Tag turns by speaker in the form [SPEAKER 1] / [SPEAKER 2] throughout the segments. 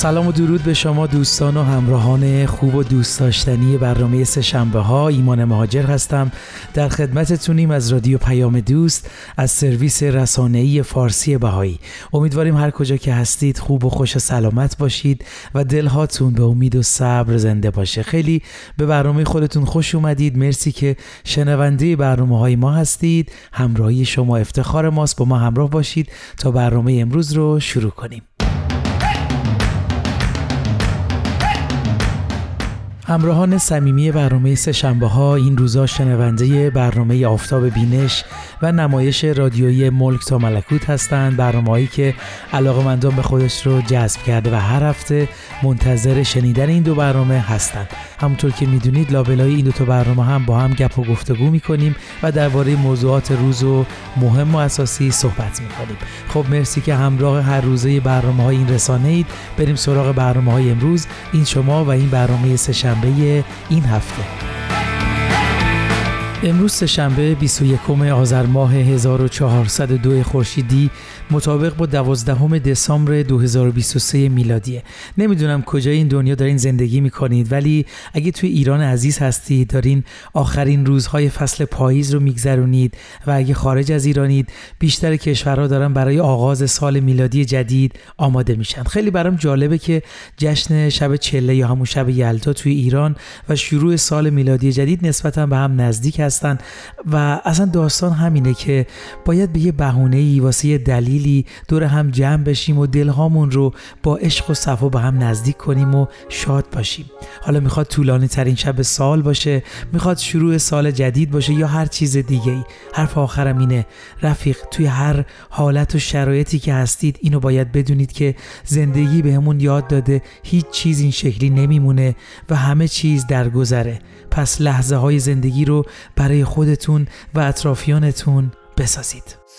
[SPEAKER 1] سلام و درود به شما دوستان و همراهان خوب و دوست داشتنی برنامه سه شنبه ها. ایمان مهاجر هستم. در خدمتتونیم از رادیو پیام دوست از سرویس رسانه‌ای فارسی بهایی. امیدواریم هر کجا که هستید خوب و خوش و سلامت باشید و دلهاتون به امید و صبر زنده باشه. خیلی به برنامه خودتون خوش اومدید. مرسی که شنونده برنامه های ما هستید. همراهی شما افتخار ماست. با ما همراه باشید تا برنامه امروز رو شروع کنیم. همراهان صمیمی برنامه سهشنبه ها این روزا شنونده برنامه آفتاب بینش و نمایش رادیویی ملک تا ملکوت هستند. برنامه‌ای که علاقمندان به خودش رو جذب کرده و هر هفته منتظر شنیدن این دو برنامه هستند. همونطور که می‌دونید لابلای این دو تا برنامه هم با هم گپ و گفتگو می‌کنیم و درباره موضوعات روز و مهم و اساسی صحبت می‌کنیم. خب مرسی که همراه هر روزه برنامه های این رسانه اید بریم سراغ برنامه های امروز. این شما و این برنامه سهشنبه این هفته. امروز سهشنبه 21 آذر ماه 1402 خورشیدی. مطابق با 12 دسامبر 2023 میلادیه نمی‌دونم کجای این دنیا دارین زندگی می‌کنید ولی اگه توی ایران عزیز هستید دارین آخرین روزهای فصل پاییز رو میگذرونید و اگه خارج از ایرانید بیشتر کشورها دارن برای آغاز سال میلادی جدید آماده میشن. خیلی برام جالبه که جشن شب چله یا همون شب یلتا توی ایران و شروع سال میلادی جدید نسبتا به هم نزدیک هستن و اصلا داستان همینه که باید به یه بهونه واسه دلیل دور هم جمع بشیم و دلهامون رو با عشق و صفا به هم نزدیک کنیم و شاد باشیم. حالا می‌خواد طولانی ترین شب سال باشه می‌خواد شروع سال جدید باشه یا هر چیز دیگه ای حرف آخرم اینه رفیق توی هر حالت و شرایطی که هستید اینو باید بدونید که زندگی بهمون یاد داده هیچ چیز این شکلی نمیمونه و همه چیز درگذره پس لحظه های زندگی رو برای خودتون و اطرافیانتون بسازید.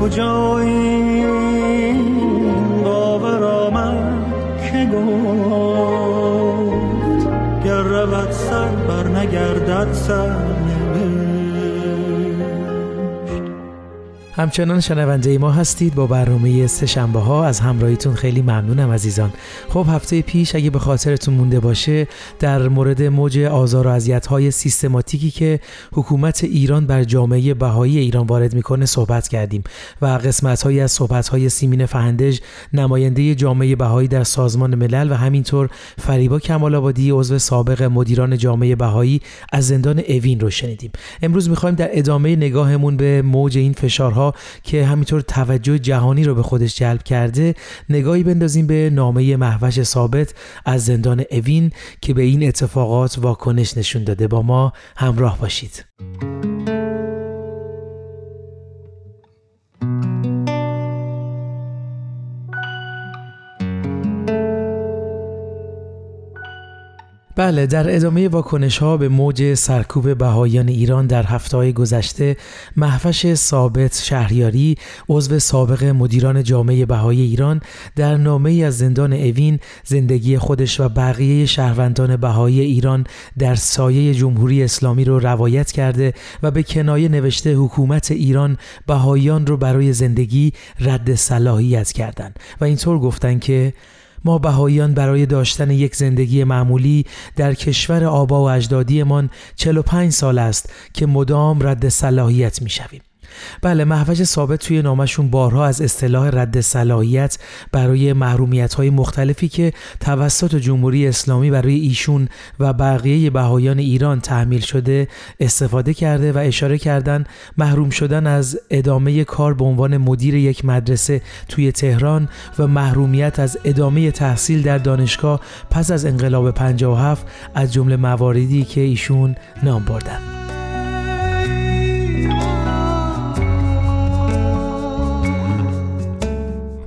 [SPEAKER 2] از کجا این باور آمد که گفت گر رود سر بر نگردد سر.
[SPEAKER 1] همچنان شنونده ما هستید با برنامه سه شنبه ها. از همراهیتون خیلی ممنونم عزیزان. خب هفته پیش اگه به خاطرتون مونده باشه در مورد موج آزار و اذیت های سیستماتیکی که حکومت ایران بر جامعه بهایی ایران وارد می‌کنه صحبت کردیم و قسمت هایی از صحبت های سیمین فهندج نماینده جامعه بهایی در سازمان ملل و همینطور فریبا کمال آبادی عضو سابق مدیران جامعه بهایی از زندان اوین رو شنیدیم. امروز می‌خوایم در ادامه نگاهمون به موج این فشارها که همینطور توجه جهانی رو به خودش جلب کرده نگاهی بندازیم به نامه محوش ثابت از زندان اوین که به این اتفاقات واکنش نشون داده. با ما همراه باشید. بله در ادامه واکنش ها به موج سرکوب بهایان ایران در هفته های گذشته محفش ثابت شهریاری عضو سابق مدیران جامعه بهای ایران در نامه از زندان اوین زندگی خودش و بقیه شهروندان بهایی ایران در سایه جمهوری اسلامی رو روایت کرده و به کنایه نوشته حکومت ایران بهاییان رو برای زندگی رد صلاحیت کردند و اینطور گفتن که ما بهاییان برای داشتن یک زندگی معمولی در کشور آبا و اجدادیمان 45 سال است که مدام رد صلاحیت می شویم. بله محوج ثابت توی نامشون بارها از اصطلاح رد صلاحیت برای محرومیت های مختلفی که توسط جمهوری اسلامی برای ایشون و بقیه بهایان ایران تحمیل شده استفاده کرده و اشاره کردن محروم شدن از ادامه کار به عنوان مدیر یک مدرسه توی تهران و محرومیت از ادامه تحصیل در دانشگاه پس از انقلاب 57 از جمله مواردی که ایشون نام بردن.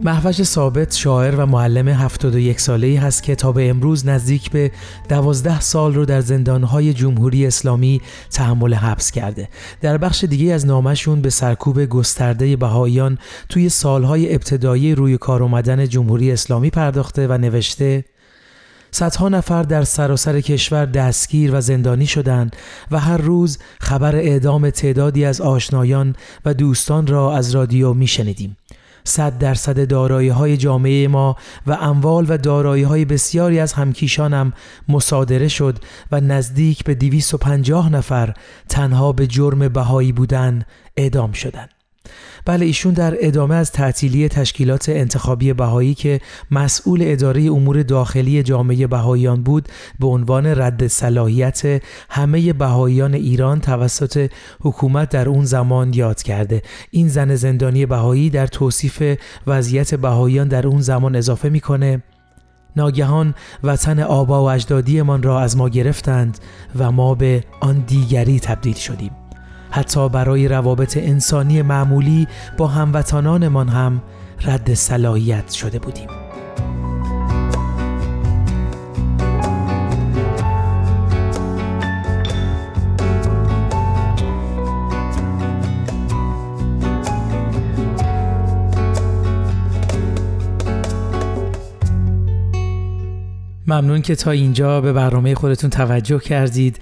[SPEAKER 1] محوش ثابت شاعر و معلم 71 ساله ای هست که تا به امروز نزدیک به 12 سال رو در زندانهای جمهوری اسلامی تحمل حبس کرده. در بخش دیگه از نامشون به سرکوب گسترده بهاییان توی سالهای ابتدایی روی کار آمدن جمهوری اسلامی پرداخته و نوشته صدها نفر در سراسر کشور دستگیر و زندانی شدند و هر روز خبر اعدام تعدادی از آشنایان و دوستان را از رادیو می شنیدیم. صد درصد دارایی های جامعه ما و اموال و دارایی های بسیاری از همکیشانم مصادره شد و نزدیک به 250 نفر تنها به جرم بهایی بودن اعدام شدند. بله ایشون در ادامه از تعطیلی تشکیلات انتخابی بهایی که مسئول اداره امور داخلی جامعه بهاییان بود به عنوان رد صلاحیت همه بهاییان ایران توسط حکومت در اون زمان یاد کرده. این زن زندانی بهایی در توصیف وضعیت بهاییان در اون زمان اضافه می‌کنه ناگهان وطن آبا و اجدادیمان را از ما گرفتند و ما به آن دیگری تبدیل شدیم. حتی برای روابط انسانی معمولی با هموطنانمان هم رد صلاحیت شده بودیم. ممنون که تا اینجا به برنامه خودتون توجه کردید.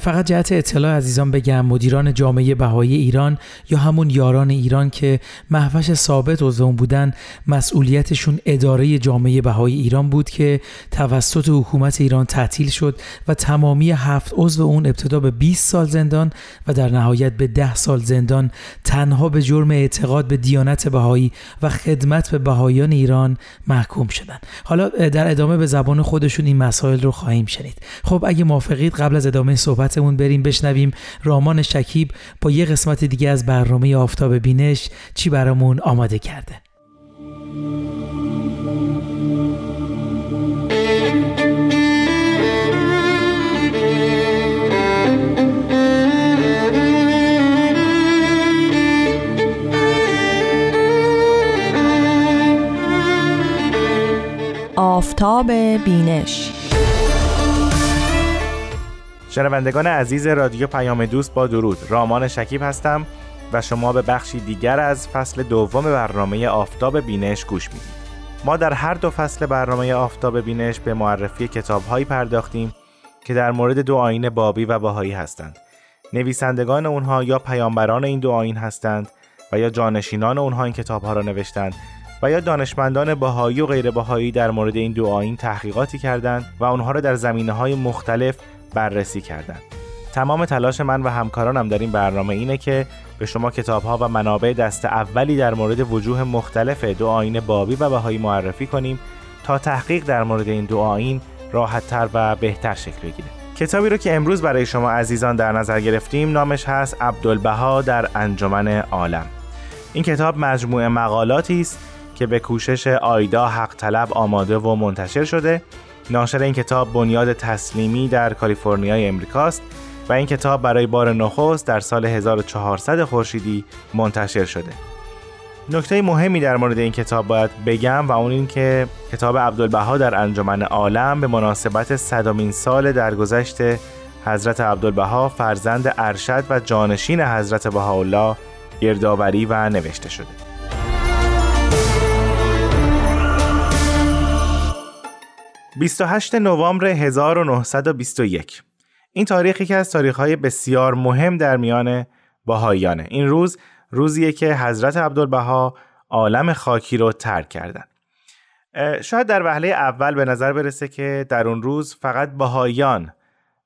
[SPEAKER 1] فقط جهت اطلاع عزیزان بگم مدیران جامعه بهایی ایران یا همون یاران ایران که محوش ثابت عضو بودن مسئولیتشون اداره جامعه بهایی ایران بود که توسط حکومت ایران تعطیل شد و تمامی هفت عضو اون ابتدا به 20 سال زندان و در نهایت به 10 سال زندان تنها به جرم اعتقاد به دیانت بهایی و خدمت به بهایان ایران محکوم شدند حالا در ادامه به زبان خود خودشون این مسائل رو خواهیم شنید. خب اگه موافقید قبل از ادامه صحبتمون بریم بشنویم رامان شکیب با یه قسمت دیگه از برنامه آفتاب بینش چی برامون آماده کرده.
[SPEAKER 3] آفتاب بینش.
[SPEAKER 4] شنوندگان عزیز رادیو پیام دوست با درود. رامان شکیب هستم و شما به بخشی دیگر از فصل دوم برنامه آفتاب بینش گوش می‌دید. ما در هر دو فصل برنامه آفتاب بینش به معرفی کتابهایی پرداختیم که در مورد دو آین بابی و باهایی هستند. نویسندگان اونها یا پیامبران این دو آین هستند و یا جانشینان اونها این کتابها را نوشتند و یا دانشمندان باهایی و غیر باهایی در مورد این دو آین تحقیقاتی کردند و آنها را در زمینه های مختلف بررسی کردند. تمام تلاش من و همکارانم در این برنامه اینه که به شما کتاب ها و منابع دست اولی در مورد وجوه مختلف دو آین بابی و بهایی معرفی کنیم تا تحقیق در مورد این دو آین راحتتر و بهتر شکل بگیره. کتابی رو که امروز برای شما عزیزان در نظر گرفتیم نامش هست عبدالبها در انجمن عالم. این کتاب مجموعه مقالاتی است که به کوشش آیدا حق طلب آماده و منتشر شده. ناشر این کتاب بنیاد تسلیمی در کالیفرنیای امریکاست و این کتاب برای بار نخست در سال 1400 خورشیدی منتشر شده. نکته مهمی در مورد این کتاب باید بگم و اون این که کتاب عبدالبها در انجمن عالم به مناسبت صدامین سال درگذشت حضرت عبدالبها فرزند ارشد و جانشین حضرت بهاءالله گردآوری و نوشته شده. 28 نوامبر 1921 این تاریخ یکی از تاریخ‌های بسیار مهم در میان بهاییانه. این روز روزیه که حضرت عبدالبها عالم خاکی رو ترک کردن. شاید در وهله اول به نظر برسه که در اون روز فقط بهاییان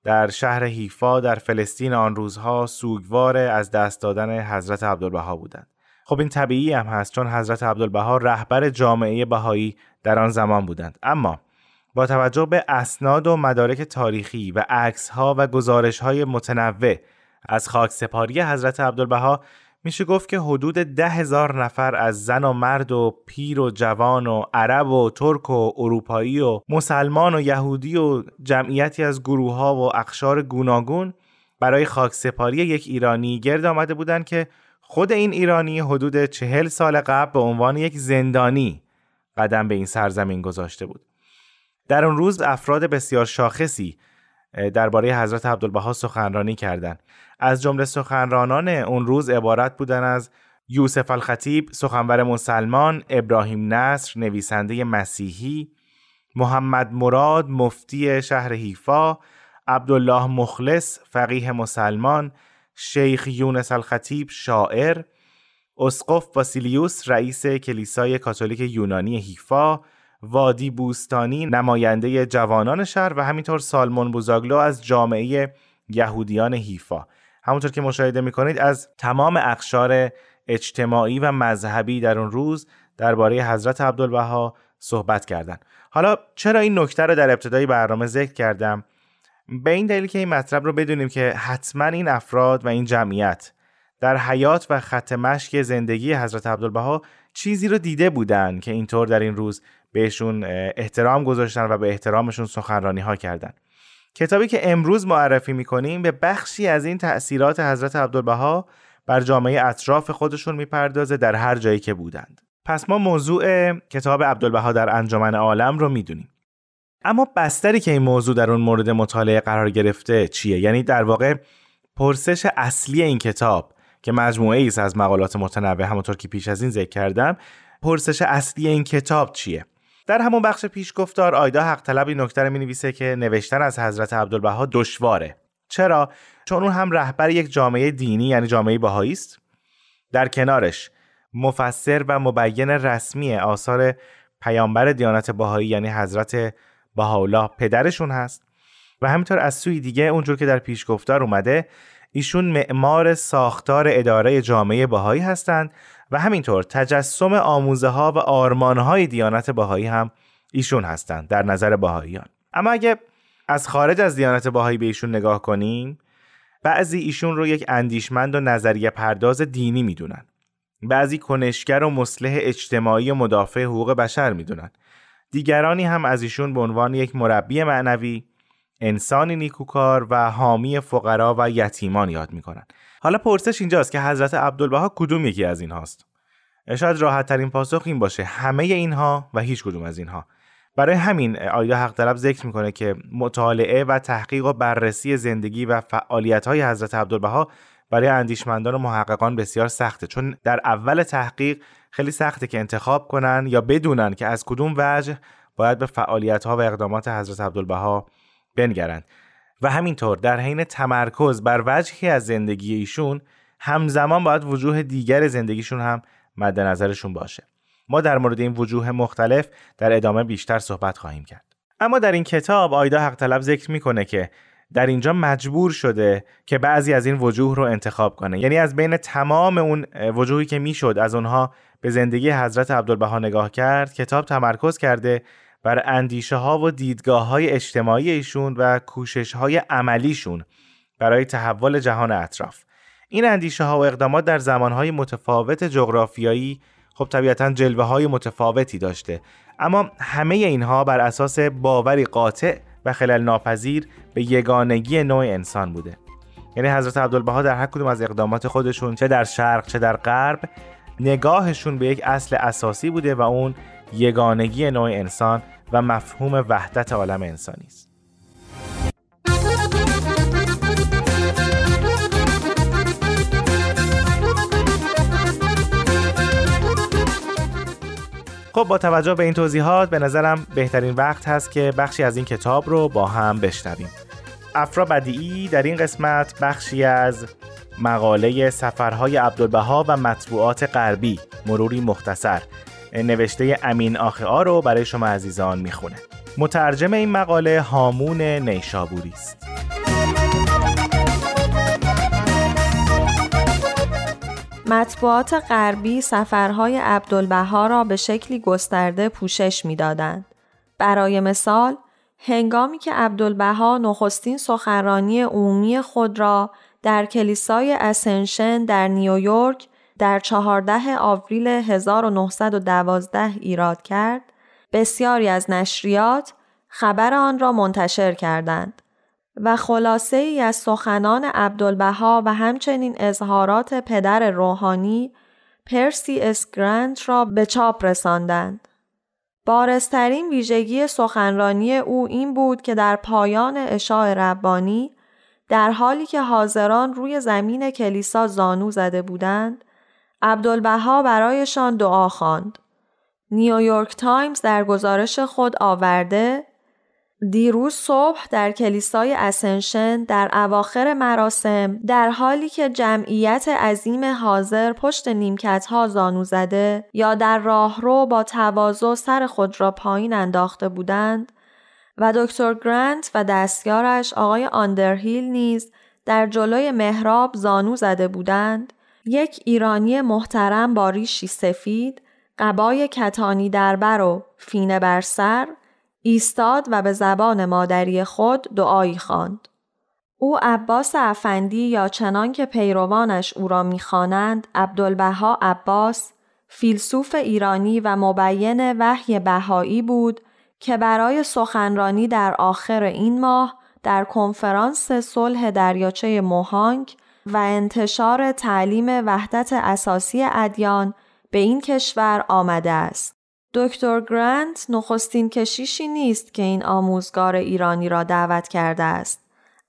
[SPEAKER 4] در شهر حیفا در فلسطین آن روزها سوگوار از دست دادن حضرت عبدالبها بودند. خب این طبیعی هم هست چون حضرت عبدالبها رهبر جامعه بهایی در آن زمان بودند. اما با توجه به اسناد و مدارک تاریخی و ها و گزارش های متنوع از خاک سپاری حضرت عبدالبها میشه گفت که حدود ده هزار نفر از زن و مرد و پیر و جوان و عرب و ترک و اروپایی و مسلمان و یهودی و جمعیتی از گروه ها و اقشار گوناگون برای خاک سپاری یک ایرانی گرد آمده بودند که خود این ایرانی حدود چهل سال قبل به عنوان یک زندانی قدم به این سرزمین گذاشته بود. در اون روز افراد بسیار شاخصی درباره حضرت عبدالبها سخنرانی کردند. از جمله سخنرانان اون روز عبارت بودن از یوسف الخطیب سخنور مسلمان ابراهیم نصر نویسنده مسیحی محمد مراد مفتی شهر حیفا عبدالله مخلص فقیه مسلمان شیخ یونس الخطیب شاعر اسقف باسیلیوس رئیس کلیسای کاتولیک یونانی حیفا وادی بوستانی نماینده جوانان شهر و همینطور سالمون بوزاگلو از جامعه یهودیان حیفا همونطور که مشاهده می‌کنید از تمام اقشار اجتماعی و مذهبی در اون روز درباره حضرت عبدالبها صحبت کردند. حالا چرا این نکته رو در ابتدای برنامه ذکر کردم به این دلیل که این مطلب رو بدونیم که حتما این افراد و این جمعیت در حیات و خط مشک زندگی حضرت عبدالبها چیزی رو دیده بودن که اینطور در این روز بهشون احترام گذاشتن و به احترامشون سخنرانی ها کردن. کتابی که امروز معرفی می‌کنیم به بخشی از این تأثیرات حضرت عبدالبها بر جامعه اطراف خودشون می‌پردازه در هر جایی که بودند. پس ما موضوع کتاب عبدالبها در انجمن عالم رو می‌دونیم. اما بستری که این موضوع در اون مورد مطالعه قرار گرفته چیه؟ یعنی در واقع پرسش اصلی این کتاب که مجموعه ای از مقالات متنوع همونطور که پیش از این ذکر کردم پرسش اصلی این کتاب چیه؟ در همون بخش پیش گفتار آیدا حق طلب این نکته می نویسه که نوشتن از حضرت عبدالبها دشواره. چرا؟ چون اون هم رهبر یک جامعه دینی یعنی جامعه بهایی است. در کنارش مفسر و مبین رسمی آثار پیامبر دیانت بهایی یعنی حضرت بهاءالله پدرشون هست. و همینطور از سوی دیگه اونجور که در پیش گفتار اومده ایشون معمار ساختار اداره جامعه بهایی هستند و همینطور تجسم آموزه ها و آرمان های دیانت بهایی هم ایشون هستند در نظر بهاییان. اما اگه از خارج از دیانت بهایی به ایشون نگاه کنیم بعضی ایشون رو یک اندیشمند و نظریه پرداز دینی می‌دونن. بعضی کنشگر و مسلح اجتماعی و مدافع حقوق بشر می‌دونن. دیگرانی هم از ایشون به عنوان یک مربی معنوی انسانی نیکوکار و حامی فقرا و یتیمان یاد می‌کنن. حالا پرسش اینجاست که حضرت عبدالبها کدوم یکی از اینهاست. شاید راحت ترین پاسخ این باشه. همه اینها و هیچ کدوم از اینها. برای همین آیدا حق طلب ذکر می‌کنه که مطالعه و تحقیق و بررسی زندگی و فعالیت های حضرت عبدالبها برای اندیشمندان و محققان بسیار سخته. چون در اول تحقیق خیلی سخته که انتخاب کنن یا بدونن که از کدوم وجه باید به فعالیت ها و اقدامات حضرت عبدالبها بنگرند. و همینطور در حین تمرکز بر وجهی از زندگی ایشون همزمان باید وجوه دیگر زندگیشون هم مد نظرشون باشه. ما در مورد این وجوه مختلف در ادامه بیشتر صحبت خواهیم کرد. اما در این کتاب آیدا حق طلب ذکر می‌کنه که در اینجا مجبور شده که بعضی از این وجوه رو انتخاب کنه. یعنی از بین تمام اون وجوهی که می‌شد از اونها به زندگی حضرت عبدالبها نگاه کرد کتاب تمرکز کرده بر اندیشه ها و دیدگاه های اجتماعی ایشون و کوشش های عملیشون برای تحول جهان اطراف. این اندیشه ها و اقدامات در زمان های متفاوت جغرافیایی خب طبیعتا جلوه های متفاوتی داشته. اما همه اینها بر اساس باوری قاطع و خلل ناپذیر به یگانگی نوع انسان بوده. یعنی حضرت عبدالبها در هر کدوم از اقدامات خودشون چه در شرق چه در غرب نگاهشون به یک اصل اساسی بوده و اون یگانگی نوع انسان و مفهوم وحدت عالم انسانی است. خب با توجه به این توضیحات به نظرم بهترین وقت هست که بخشی از این کتاب رو با هم بشنویم افرا بدیعی در این قسمت بخشی از مقاله سفرهای عبدالبها و مطبوعات غربی مروری مختصر نوشته امین آخه رو برای شما عزیزان می‌خونه مترجم این مقاله هامون نیشابوری است
[SPEAKER 3] مطبوعات غربی سفرهای عبدالبها را به شکلی گسترده پوشش می‌دادند. برای مثال هنگامی که عبدالبها نخستین سخنرانی عمومی خود را در کلیسای اسنشن در نیویورک در 14 آوریل 1912 ایراد کرد، بسیاری از نشریات خبر آن را منتشر کردند و خلاصه ای از سخنان عبدالبها و همچنین اظهارات پدر روحانی پرسی اس گرانت را به چاپ رساندند. بارزترین ویژگی سخنرانی او این بود که در پایان عشاء ربانی در حالی که حاضران روی زمین کلیسا زانو زده بودند عبدالبها برایشان دعا خواند. نیویورک تایمز در گزارش خود آورده دیروز صبح در کلیسای اسنشن در اواخر مراسم در حالی که جمعیت عظیم حاضر پشت نیمکت ها زانو زده یا در راهرو با تواضع سر خود را پایین انداخته بودند و دکتر گرانت و دستیارش آقای آندرهیل نیز در جلوی محراب زانو زده بودند یک ایرانی محترم با ریشی سفید قبای کتانی در بر و فینه بر سر ایستاد و به زبان مادری خود دعایی خواند. او عباس افندی یا چنان که پیروانش او را می‌خوانند عبدالبها عباس فیلسوف ایرانی و مبین وحی بهایی بود که برای سخنرانی در آخر این ماه در کنفرانس صلح دریاچه موهانگ و انتشار تعلیم وحدت اساسی ادیان به این کشور آمده است. دکتر گرانت نخستین کشیشی نیست که این آموزگار ایرانی را دعوت کرده است.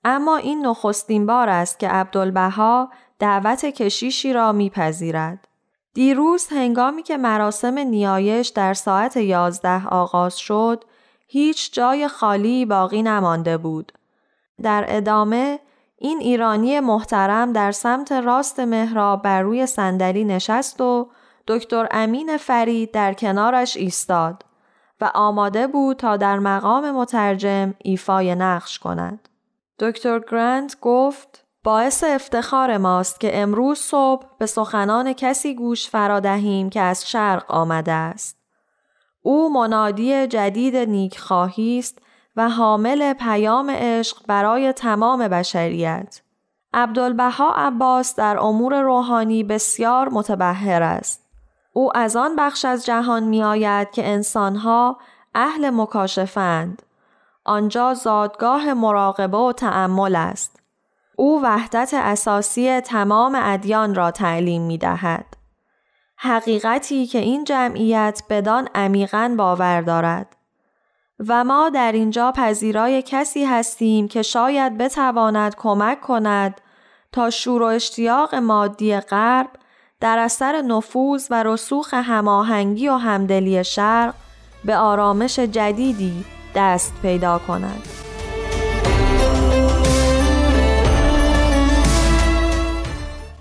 [SPEAKER 3] اما این نخستین بار است که عبدالبها دعوت کشیشی را میپذیرد. دیروز هنگامی که مراسم نیایش در ساعت یازده آغاز شد، هیچ جای خالی باقی نمانده بود. در ادامه این ایرانی محترم در سمت راست محراب بر روی صندلی نشست و دکتر امین فرید در کنارش ایستاد و آماده بود تا در مقام مترجم ایفای نقش کند. دکتر گرانت گفت باعث افتخار ماست که امروز صبح به سخنان کسی گوش فرادهیم که از شرق آمده است. او منادی جدید نیکخواهی است و حامل پیام عشق برای تمام بشریت. عبدالبها عباس در امور روحانی بسیار متبهر است. او از آن بخش از جهان می آید که انسانها اهل مکاشفند. آنجا زادگاه مراقبه و تعمل است. او وحدت اساسی تمام ادیان را تعلیم می دهد. حقیقتی که این جمعیت بدان عمیقا باور دارد. و ما در اینجا پذیرای کسی هستیم که شاید بتواند کمک کند تا شور و اشتیاق مادی غرب در اثر نفوذ و رسوخ هماهنگی و همدلی شرق به آرامش جدیدی دست پیدا کند.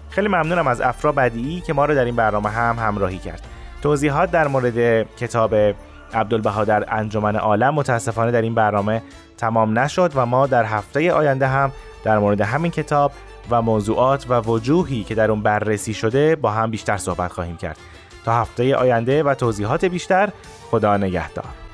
[SPEAKER 4] خیلی ممنونم از افرا بدیعی که ما رو در این برنامه هم همراهی کرد. توضیحات در مورد کتاب عبدالبها در انجمن عالم متاسفانه در این برنامه تمام نشد و ما در هفته آینده هم در مورد همین کتاب و موضوعات و وجوهی که در اون بررسی شده با هم بیشتر صحبت خواهیم کرد. تا هفته آینده و توضیحات بیشتر خدا نگهدار.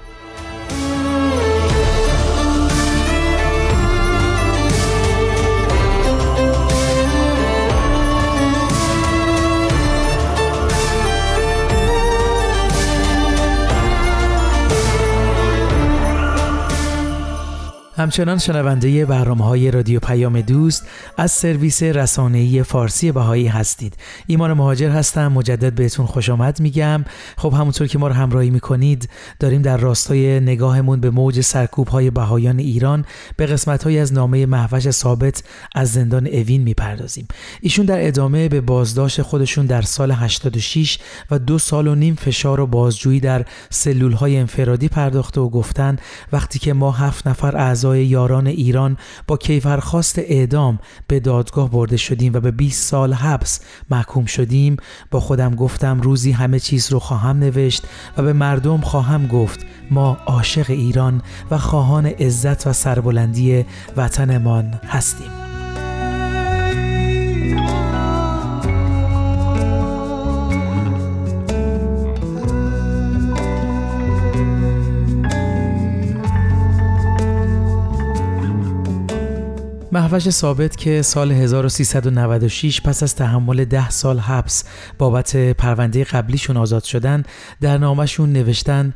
[SPEAKER 1] همچنان شنونده برنامه های رادیو پیام دوست از سرویس رسانه‌ای فارسی بهایی هستید. ایمان مهاجر هستم مجدد بهتون خوش آمد میگم. خب همونطور که ما رو همراهی می‌کنید داریم در راستای نگاهمون به موج سرکوب های بهایان ایران به قسمت های از نامه محوش ثابت از زندان اوین می‌پردازیم. ایشون در ادامه به بازداشت خودشون در سال 86 و دو سال و نیم فشار و بازجویی در سلول های انفرادی پرداخته و گفتن وقتی که ما هفت نفر اعضای یاران ایران با کیفرخواست اعدام به دادگاه برده شدیم و به 20 سال حبس محکوم شدیم. با خودم گفتم روزی همه چیز رو خواهم نوشت و به مردم خواهم گفت ما عاشق ایران و خواهان عزت و سربلندی وطنمان هستیم. محوش ثابت که سال 1396 پس از تحمل ده سال حبس بابت پرونده قبلیشون آزاد شدن در نامشون نوشتن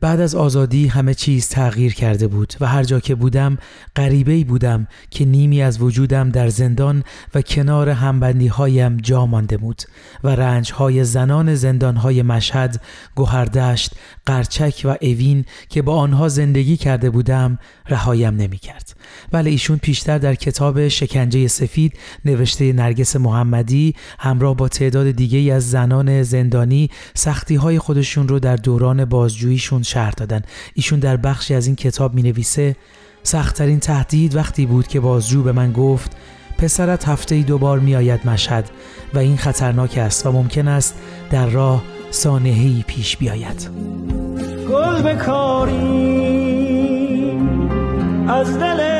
[SPEAKER 1] بعد از آزادی همه چیز تغییر کرده بود و هر جا که بودم غریبه بودم که نیمی از وجودم در زندان و کنار همبندی هایم جا مانده بود و رنج های زنان زندان های مشهد، گوهردشت، قرچک و اوین که با آنها زندگی کرده بودم رهایم نمی کرد. بله ایشون پیشتر در کتاب شکنجه سفید نوشته نرگس محمدی همراه با تعداد دیگه از زنان زندانی سختی های خودشون رو در دوران بازجوییشون شهر دادن. ایشون در بخشی از این کتاب می نویسه سختترین تهدید وقتی بود که بازجو به من گفت پسرت هفته ای دوبار می آید مشهد و این خطرناک است و ممکن است در راه سانهی پیش بیاید
[SPEAKER 2] گل بکاری از دل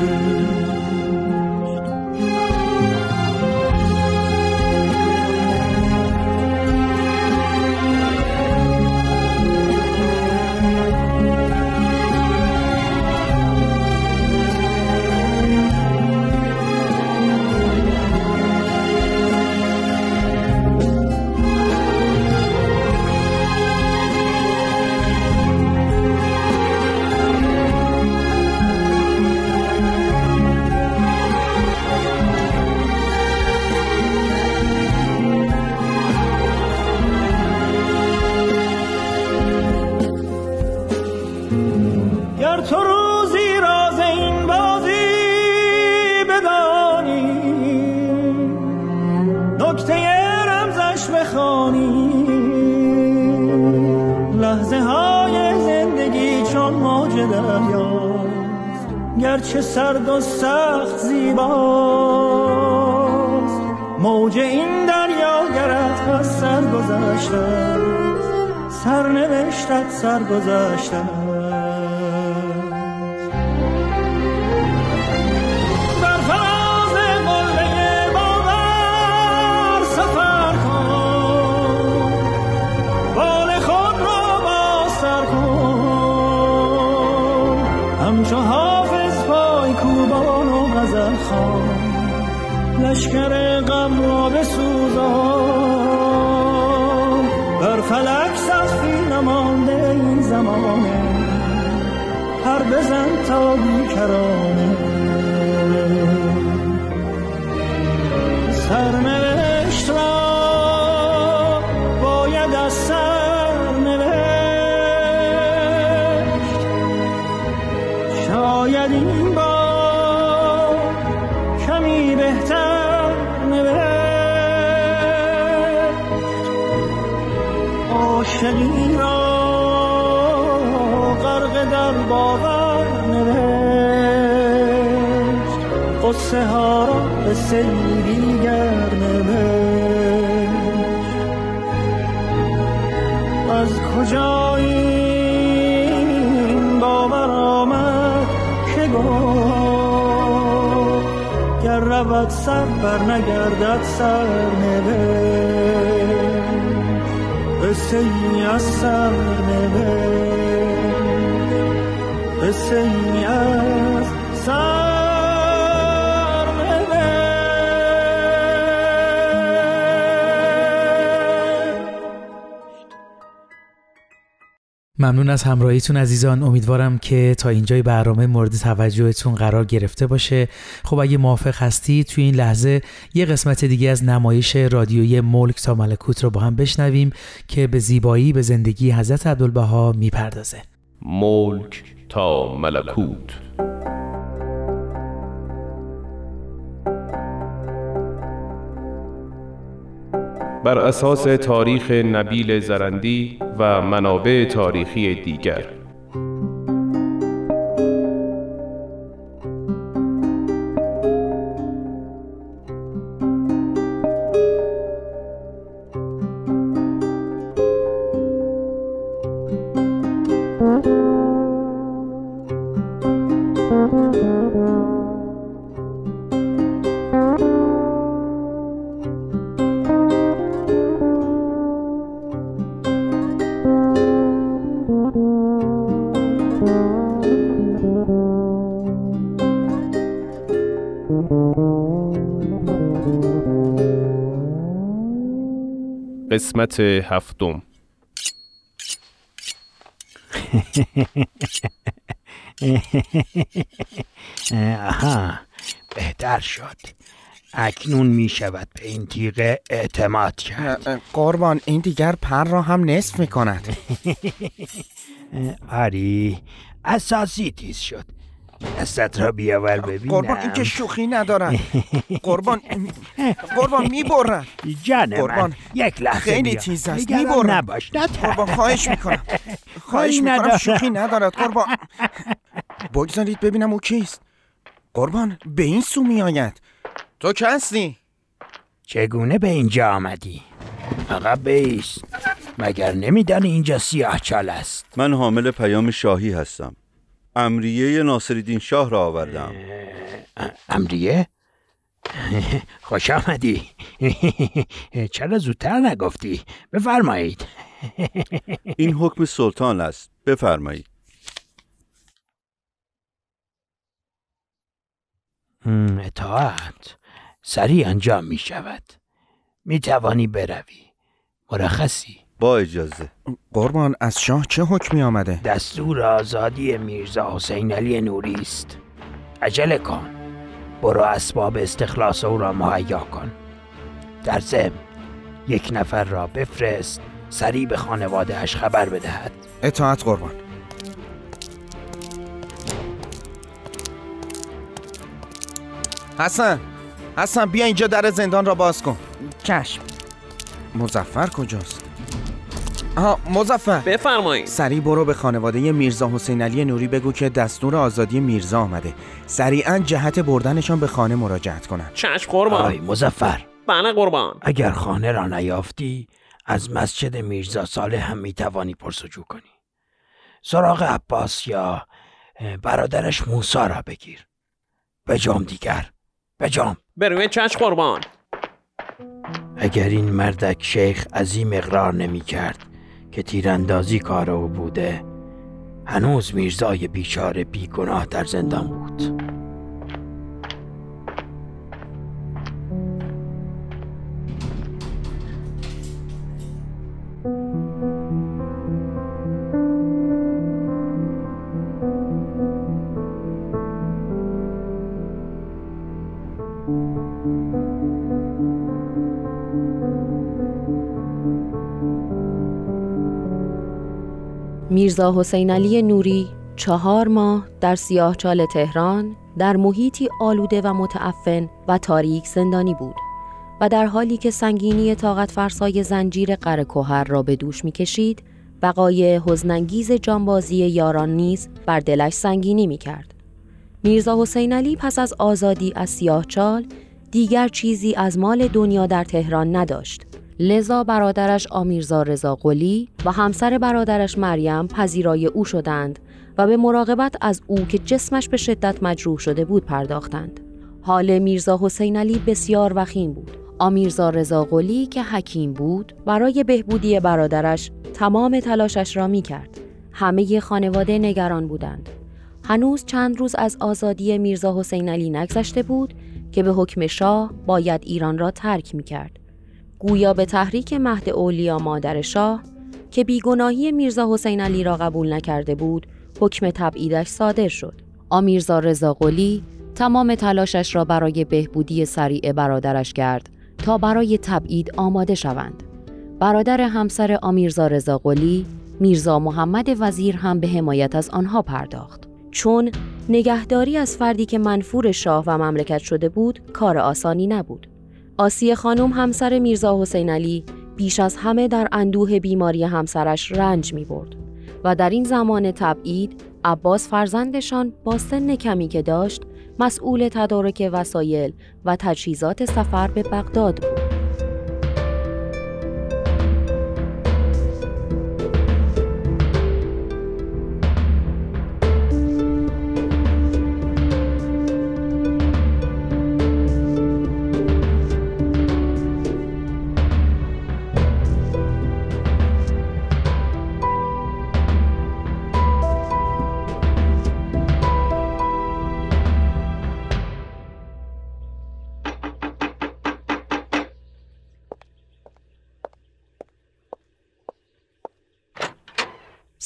[SPEAKER 2] گرچه سرد و سخت زیباست. موج این دریا گرد از سر گذشته سرنوشتت سر گذشته لشکر غم را بسوزان. بر فلک سخفی نمانده این زمانه پر بزن تا بیکرانه. قصه ها را سری دیگر از کجا این باور آمد که گفت گر رود سر بر نگردد سر نوشت. قصه ای از سر نوشت. قصه ای از سر
[SPEAKER 1] ممنون از همراهیتون عزیزان. امیدوارم که تا اینجای برنامه مورد توجهتون قرار گرفته باشه. خب اگه موافق هستی توی این لحظه یه قسمت دیگه از نمایش رادیویی ملک تا ملکوت رو با هم بشنویم که به زیبایی به زندگی حضرت عبدالبها می‌پردازه.
[SPEAKER 5] ملک تا ملکوت. بر اساس تاریخ نبیل زرندی و منابع تاریخی دیگر. قسمت هفتم.
[SPEAKER 6] آها بهتر شد. اکنون می شود به این تیغه اعتماد کرد.
[SPEAKER 7] قربان این دیگر پر را هم نصف می کند.
[SPEAKER 6] آری اساسی تیز شد. دستت را بیاور ببینم.
[SPEAKER 7] قربان این که شوخی ندارد قربان قربان می برد
[SPEAKER 6] جان
[SPEAKER 7] قربان،
[SPEAKER 6] یک لحظه
[SPEAKER 7] خیلی. تیز است. می‌برم.
[SPEAKER 6] نباش
[SPEAKER 7] قربان خواهش می‌کنم. خواهش می‌کنم
[SPEAKER 6] ندارم.
[SPEAKER 7] شوخی ندارد قربان. بگذارید ببینم او کیست. قربان به این سو می آید تو که هستی؟
[SPEAKER 6] چگونه به اینجا آمدی؟ عقب بیست. مگر نمیدانی اینجا سیاه چال است؟
[SPEAKER 8] من حامل پیام شاهی هستم. امریه ناصرالدین شاه را آوردم.
[SPEAKER 6] امریه؟ خوش آمدی. چرا زودتر نگفتی؟ بفرمایید.
[SPEAKER 8] این حکم سلطان است. بفرمایید.
[SPEAKER 6] اطاعت سریع انجام می شود می توانی بروی. مرخصی.
[SPEAKER 8] با اجازه.
[SPEAKER 7] قربان از شاه چه حکمی آمده؟
[SPEAKER 6] دستور آزادی میرزا حسین علی نوری است. عجله کن. برو اسباب استخلاص او را مهیا کن. در ضمن یک نفر را بفرست سریع به خانواده اش خبر بدهد.
[SPEAKER 7] اطاعت قربان. حسن حسن بیا اینجا در زندان را باز کن.
[SPEAKER 9] چشم.
[SPEAKER 7] مزفر کجاست؟ آها مزفر
[SPEAKER 9] بفرمایید
[SPEAKER 7] سریع برو به خانواده میرزا حسین علی نوری بگو که دستور آزادی میرزا آمده. سریعا جهت بردنشان به خانه مراجعت کنند.
[SPEAKER 9] چشم قربان.
[SPEAKER 6] آی مزفر
[SPEAKER 9] بله قربان.
[SPEAKER 6] اگر خانه را نیافتی از مسجد میرزا صالح هم می‌توانی پرسجو کنی. سراغ عباس یا برادرش موسا را بگیر. بجام دیگر. بجام
[SPEAKER 9] به روی چشم قربان.
[SPEAKER 6] اگر این مردک شیخ عظیم اقرار نمی کرد که تیراندازی کار او بوده. هنوز میرزای بیچاره بیگناه در زندان بود.
[SPEAKER 10] میرزا حسین علی نوری چهار ماه در سیاهچال تهران در محیطی آلوده و متعفن و تاریک زندانی بود و در حالی که سنگینی طاقت فرسای زنجیر قره کوهر را به دوش می‌کشید بقای حزنانگیز جانبازی یاران نیز بر دلش سنگینی می‌کرد. میرزا حسین علی پس از آزادی از سیاهچال دیگر چیزی از مال دنیا در تهران نداشت. لذا برادرش آمیرزا رضا قلی و همسر برادرش مریم پذیرای او شدند و به مراقبت از او که جسمش به شدت مجروح شده بود پرداختند. حال میرزا حسین علی بسیار وخیم بود. آمیرزا رضا قلی که حکیم بود برای بهبودی برادرش تمام تلاشش را می کرد. همه خانواده نگران بودند. هنوز چند روز از آزادی میرزا حسین علی نگذشته بود که به حکم شاه باید ایران را ترک می کرد. گویا به تحریک مهد اولیا مادر شاه که بیگناهی میرزا حسین علی را قبول نکرده بود حکم تبعیدش صادر شد. آمیرزا رضا قلی تمام تلاشش را برای بهبودی سریع برادرش کرد تا برای تبعید آماده شوند. برادر همسر آمیرزا رضا قلی میرزا محمد وزیر هم به حمایت از آنها پرداخت. چون نگهداری از فردی که منفور شاه و مملکت شده بود کار آسانی نبود. آسیه خانم همسر میرزا حسین علی بیش از همه در اندوه بیماری همسرش رنج می برد و در این زمان تبعید عباس فرزندشان با سن کمی که داشت مسئول تدارک وسایل و تجهیزات سفر به بغداد بود.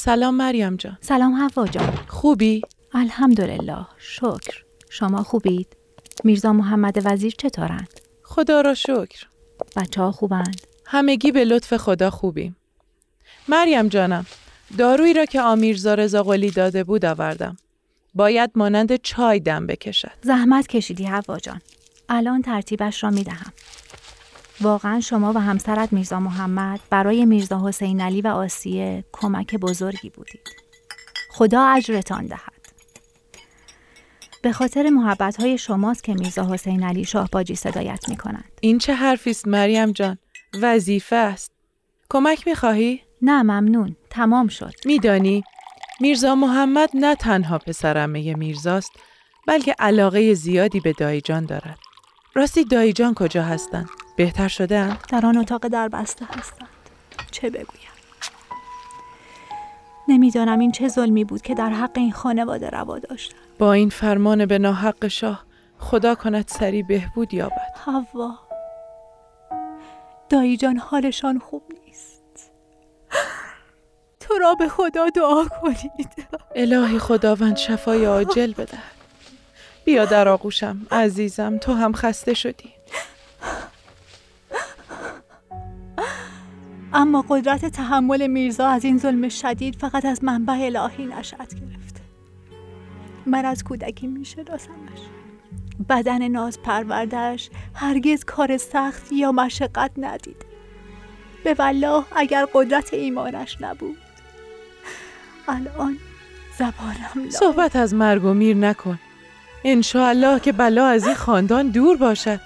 [SPEAKER 11] سلام مریم جان.
[SPEAKER 12] سلام حوا جان.
[SPEAKER 11] خوبی؟
[SPEAKER 12] الحمدلله شکر. شما خوبید؟ میرزا محمد وزیر چطورند؟
[SPEAKER 11] خدا را شکر.
[SPEAKER 12] بچه ها خوبند؟
[SPEAKER 11] همگی به لطف خدا خوبیم. مریم جانم دارویی را که آمیرزا رضا قلی داده بود آوردم. باید مانند چای دم بکشد.
[SPEAKER 12] زحمت کشیدی حوا جان. الان ترتیبش را می دهم واقعا شما و همسرت میرزا محمد برای میرزا حسین علی و آسیه کمک بزرگی بودید. خدا اجرتان دهد. به خاطر محبت های شماست که میرزا حسین علی شاهباجی صدایت می کنند.
[SPEAKER 11] این چه حرفی است مریم جان؟ وظیفه است. کمک می خواهی؟
[SPEAKER 12] نه ممنون. تمام شد.
[SPEAKER 11] میدانی میرزا محمد نه تنها پسرمه میرزاست بلکه علاقه زیادی به دایجان دارد. راستی دایجان کجا هستند؟ بهتر شده
[SPEAKER 12] در آن اتاق در بسته هستند. چه بگویم؟ نمی‌دانم این چه ظلمی بود که در حق این خانواده روا داشتم.
[SPEAKER 11] با این فرمان به ناحق شاه خدا کند سری بهبود یابد.
[SPEAKER 12] حوا. دایی جان حالشان خوب نیست. تو را به خدا دعا کنید.
[SPEAKER 11] الهی خداوند شفای عاجل بده بیا در آغوشم عزیزم تو هم خسته شدی.
[SPEAKER 12] اما قدرت تحمل میرزا از این ظلم شدید فقط از منبع الهی نشأت گرفته. من از کودکی میشناسمش بدن ناز پروردهش هرگز کار سخت یا مشقت ندید. به والله اگر قدرت ایمانش نبود. الان زبانم
[SPEAKER 11] صحبت از مرگ و میر نکن. انشاءالله که بلا از این خاندان دور باشد.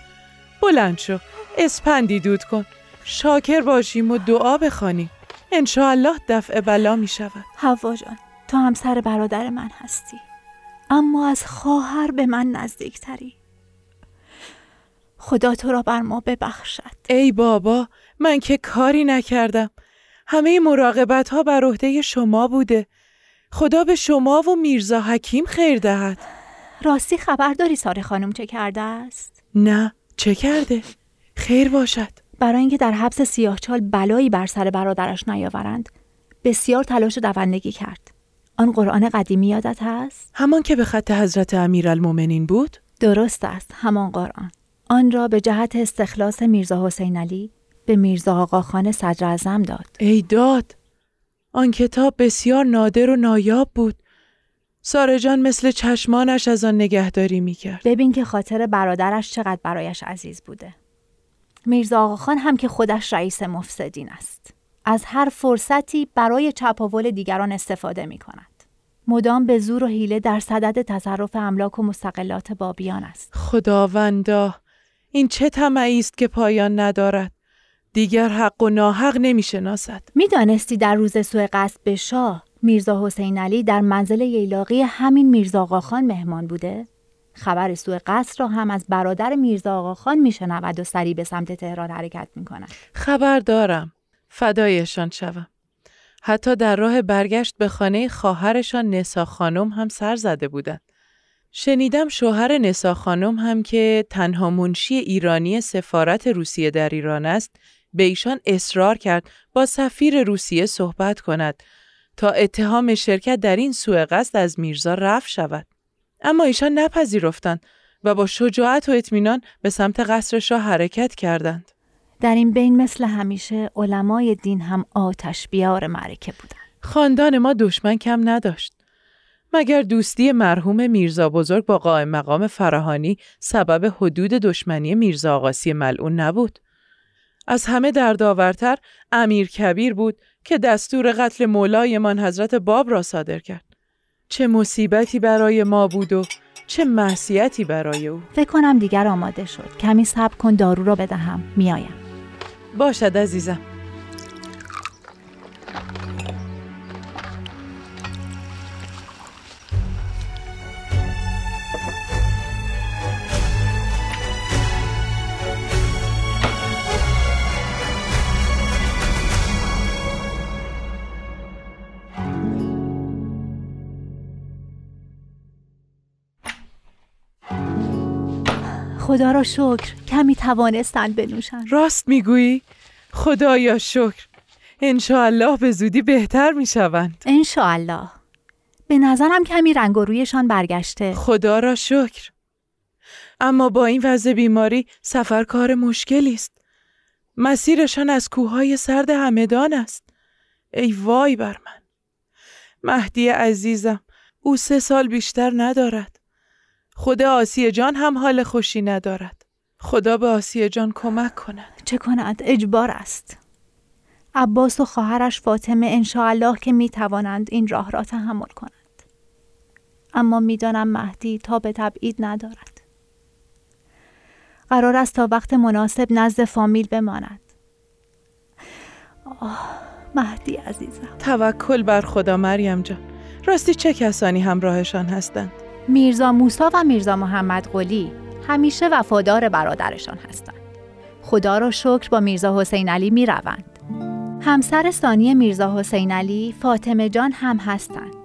[SPEAKER 11] بلند شو. اسپندی دود کن. شاکر باشیم و دعا بخوانیم. انشاءالله دفع بلا می شود.
[SPEAKER 12] حوا جان تو همسر برادر من هستی. اما از خواهر به من نزدیکتری. خدا تو را بر ما ببخشد.
[SPEAKER 11] ای بابا من که کاری نکردم. همه مراقبت ها بر عهده شما بوده. خدا به شما و میرزا حکیم خیر دهد.
[SPEAKER 12] راستی خبر داری ساره خانم چه کرده است؟
[SPEAKER 11] نه چه کرده؟ خیر باشد.
[SPEAKER 12] برای اینکه در حبس سیاهچال بلایی بر سر برادرش نیاورند. بسیار تلاش و دوندگی کرد. آن قرآن قدیمی یادت هست؟
[SPEAKER 11] همان که به خط حضرت امیرالمؤمنین بود؟
[SPEAKER 12] درست است همان قرآن. آن را به جهت استخلاص میرزا حسین علی به میرزا آقاخان صدر ازم داد.
[SPEAKER 11] ای داد! آن کتاب بسیار نادر و نایاب بود. ساره جان مثل چشمانش از آن نگهداری می‌کرد.
[SPEAKER 12] ببین که خاطر برادرش چقدر برایش عزیز بوده. میرزا آقاخان هم که خودش رئیس مفسدین است از هر فرصتی برای چپاول دیگران استفاده می کند. مدام به زور و حیله در صدد تصرف املاک و مستقلات بابیان است.
[SPEAKER 11] خداوندا این چه طمعی است که پایان ندارد دیگر حق و ناحق نمی‌شناسد
[SPEAKER 12] می‌دانستی در روز سوء قصد به شاه میرزا حسین علی در منزل ییلاقی همین میرزا آقاخان مهمان بوده خبر سوء قصد را هم از برادر میرزا آقاخان میشنود و سری به سمت تهران حرکت می‌کند.
[SPEAKER 11] خبر دارم. فدایشان شوم. حتی در راه برگشت به خانه خواهرشان نسا خانم هم سر زده بودند. شنیدم شوهر نسا خانم هم که تنها منشی ایرانی سفارت روسیه در ایران است به ایشان اصرار کرد با سفیر روسیه صحبت کند تا اتهام شرکت در این سوء قصد از میرزا رفع شود. اما ایشان نپذیرفتند و با شجاعت و اطمینان به سمت قصر شاه حرکت کردند.
[SPEAKER 12] در این بین مثل همیشه علمای دین هم آتش بیار معرکه بودند.
[SPEAKER 11] خاندان ما دشمن کم نداشت. مگر دوستی مرحوم میرزا بزرگ با قائم مقام فراهانی سبب حدود دشمنی میرزا آقاسی ملعون نبود؟ از همه دردآورتر امیر کبیر بود که دستور قتل مولایمان حضرت باب را صادر کرد. چه مصیبتی برای ما بود و چه معصیتی برای او.
[SPEAKER 12] فکر کنم دیگر آماده شد. کمی صبر کن دارو را بدهم. میایم
[SPEAKER 11] باشد عزیزم.
[SPEAKER 12] خدا را شکر. کمی توانستند بنوشند.
[SPEAKER 11] راست می‌گویی؟ خدایا شکر. انشاالله به زودی بهتر می‌شوند.
[SPEAKER 12] انشاالله به نظرم کمی رنگ و رویشان برگشته.
[SPEAKER 11] خدا را شکر. اما با این وضع بیماری سفر کار مشکلی است. مسیرشان از کوههای سرد همدان است. ای وای بر من. مهدی عزیزم او سه سال بیشتر ندارد. خدا آسیه جان هم حال خوشی ندارد. خدا به آسیه جان کمک کند.
[SPEAKER 12] چه کند؟ اجبار است. عباس و خواهرش فاطمه انشاالله که می توانند این راه را تحمل کنند. اما می‌دانم مهدی تا به تبعید ندارد. قرار است تا وقت مناسب نزد فامیل بماند. آه مهدی عزیزم.
[SPEAKER 11] توکل بر خدا مریم جان. راستی چه کسانی همراهشان هستند؟
[SPEAKER 12] میرزا موسا و میرزا محمد قلی همیشه وفادار برادرشان هستند. خدا را شکر با میرزا حسین علی می روند. همسر ثانی میرزا حسین علی فاطمه جان هم هستند.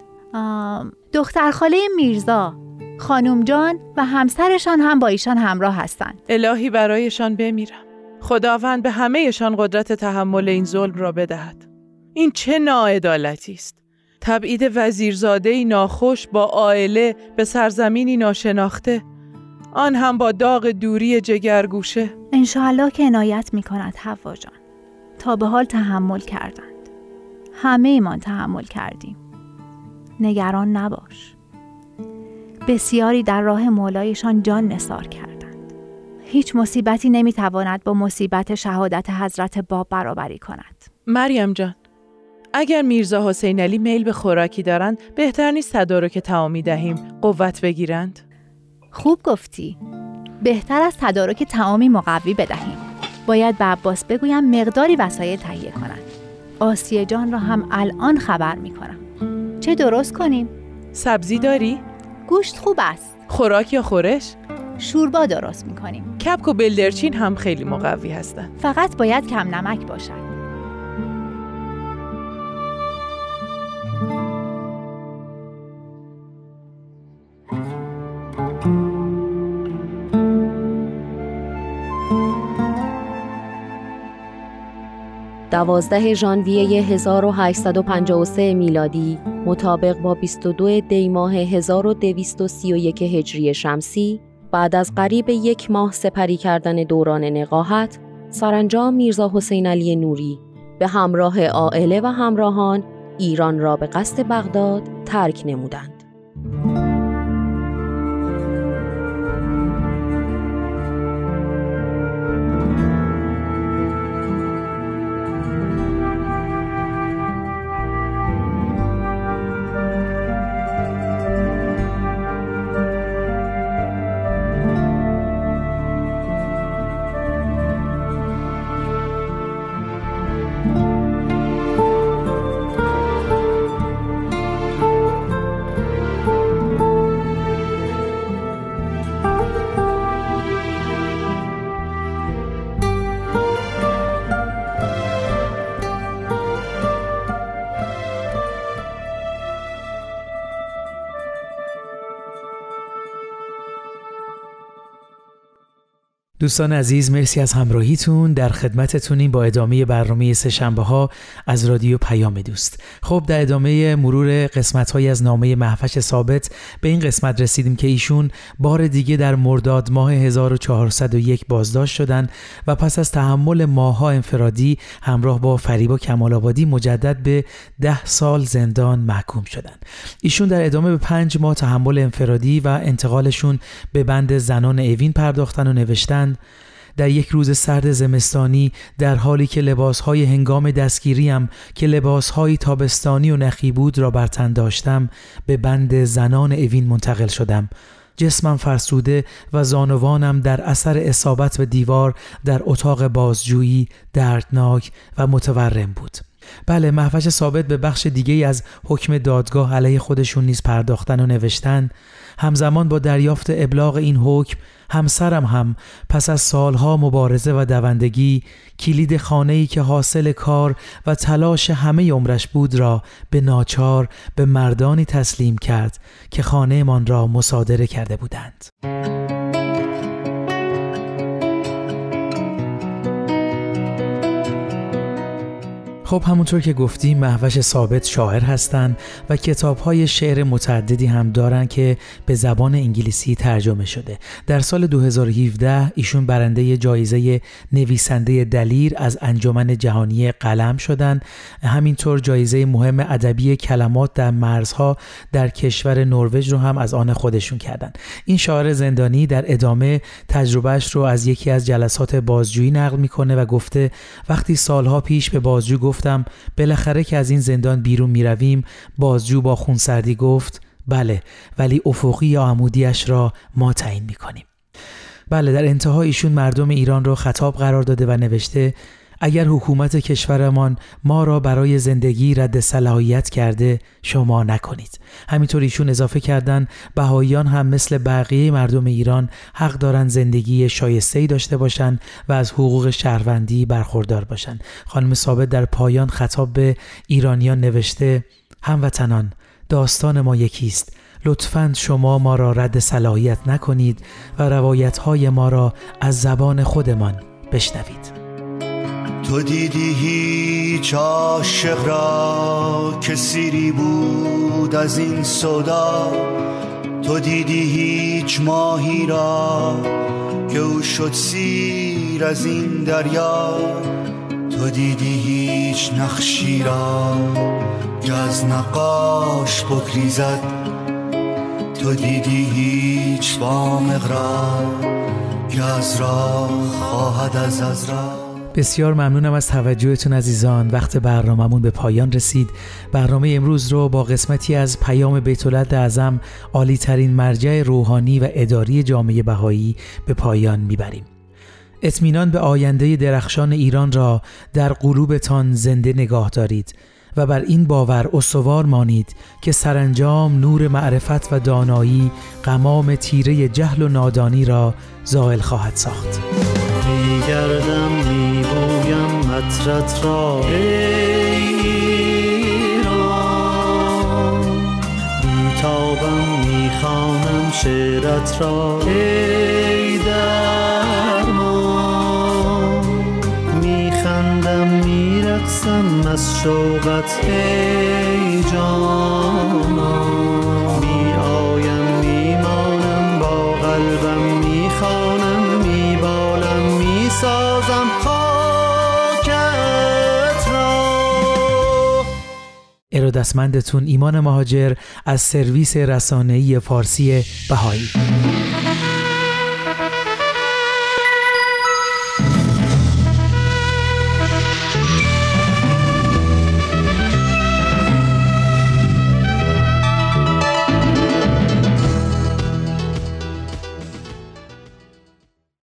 [SPEAKER 12] دختر خاله میرزا خانم جان و همسرشان هم با ایشان همراه هستند.
[SPEAKER 11] الهی برایشان بمیرم. خداوند به همهشان قدرت تحمل این ظلم را بدهد. این چه ناعدالتی است. تبعید وزیرزاده ناخوش با عائله به سرزمینی ناشناخته. آن هم با داغ دوری جگرگوشه.
[SPEAKER 12] انشاءالله که عنایت می کند حوا جان. تا به حال تحمل کردند. همه ایمان تحمل کردیم. نگران نباش. بسیاری در راه مولایشان جان نثار کردند. هیچ مصیبتی نمی‌تواند با مصیبت شهادت حضرت باب برابری کند.
[SPEAKER 11] مریم جان اگر میرزا حسین علی میل به خوراکی دارند بهتر نیست تدارک تعامی دهیم قوت بگیرند.
[SPEAKER 12] خوب گفتی. بهتر از تدارک تعامی مقوی بدهیم. باید به عباس بگویم مقداری وسایل تهیه کنند. آسیه جان را هم الان خبر می کنم چه درست کنیم؟
[SPEAKER 11] سبزی داری؟
[SPEAKER 12] گوشت خوب است.
[SPEAKER 11] خوراک یا خورش؟
[SPEAKER 12] شوربا درست می کنیم
[SPEAKER 11] کپک و بلدرچین هم خیلی مقوی هستند
[SPEAKER 12] فقط باید کم نمک باشد.
[SPEAKER 10] دوازده ژانویه 1853 میلادی مطابق با 22 دی ماه 1231 هجری شمسی بعد از قریب یک ماه سپری کردن دوران نقاهت سرانجام میرزا حسین علی نوری به همراه عائله و همراهان ایران را به قصد بغداد ترک نمودند.
[SPEAKER 1] دوستان عزیز مرسی از همراهیتون. در خدمتتونیم با ادامه برنامه سهشنبه ها از رادیو پیام دوست. خب در ادامه مرور قسمت های از نامه محفش ثابت به این قسمت رسیدیم که ایشون بار دیگه در مرداد ماه 1401 بازداشت شدن و پس از تحمل ماها انفرادی همراه با فریبا کمال آبادی مجدد به ده سال زندان محکوم شدن. ایشون در ادامه به پنج ماه تحمل انفرادی و انتقالشون به بند زنان اوین پرداختن و نوشتن در یک روز سرد زمستانی در حالی که لباسهای هنگام دستگیریم که لباسهای تابستانی و نخی بود را بر تن داشتم به بند زنان اوین منتقل شدم. جسمم فرسوده و زانوانم در اثر اصابت به دیوار در اتاق بازجویی دردناک و متورم بود. بله محفش ثابت به بخش دیگه از حکم دادگاه علیه خودشون نیز پرداختن و نوشتن همزمان با دریافت ابلاغ این حکم همسرم هم پس از سالها مبارزه و دوندگی کلید خانه‌ای که حاصل کار و تلاش همه عمرش بود را به ناچار به مردانی تسلیم کرد که خانهمان را مصادره کرده بودند. خب همونطور که گفتیم محوش ثابت شاعر هستند و کتاب های شعر متعددی هم دارن که به زبان انگلیسی ترجمه شده. در سال 2017 ایشون برنده جایزه نویسنده دلیر از انجمن جهانی قلم شدن. همینطور جایزه مهم ادبی کلمات در مرزها در کشور نروژ رو هم از آن خودشون کردن. این شاعر زندانی در ادامه تجربهش رو از یکی از جلسات بازجویی نقل می‌کنه و گفته وقتی سالها پیش به بازجو گفتم بالاخره که از این زندان بیرون می رویم بازجو با خونسردی گفت بله ولی افقی یا عمودیش را ما تعیین می کنیم. بله در انتها ایشون مردم ایران را خطاب قرار داده و نوشته اگر حکومت کشورمان ما را برای زندگی رد صلاحیت کرده شما نکنید. همینطور ایشون اضافه کردن بهاییان هم مثل بقیه مردم ایران حق دارند زندگی شایسته داشته باشند و از حقوق شهروندی برخوردار باشند خانم ثابت در پایان خطاب به ایرانیان نوشته هموطنان داستان ما یکیست لطفا شما ما را رد صلاحیت نکنید و روایت های ما را از زبان خودمان بشنوید.
[SPEAKER 13] تو دیدی هیچ عاشق را که سیری بود از این صدا تو دیدی هیچ ماهی را که او شد سیر از این دریا؟ تو دیدی هیچ نقشی را که از نقاش بگریزد؟ تو دیدی هیچ وامق را که از راه خواهد از از راه
[SPEAKER 1] بسیار ممنونم از توجهتون عزیزان. وقت برنامهمون به پایان رسید. برنامه امروز رو با قسمتی از پیام بیتولد اعظم عالی ترین مرجع روحانی و اداری جامعه بهایی به پایان می‌بریم. اطمینان به آینده درخشان ایران را در قلوبتان زنده نگاه دارید و بر این باور استوار مانید که سرانجام نور معرفت و دانایی قمام تیره جهل و نادانی را زائل خواهد ساخت.
[SPEAKER 2] مطرت را ایران. بیتابم می‌خوانم شعرت را ای درمان. میخندم میرقصم از شوقت ای جانا
[SPEAKER 1] ارادتمندتون ایمان مهاجر از سرویس رسانه‌ای فارسی بهایی.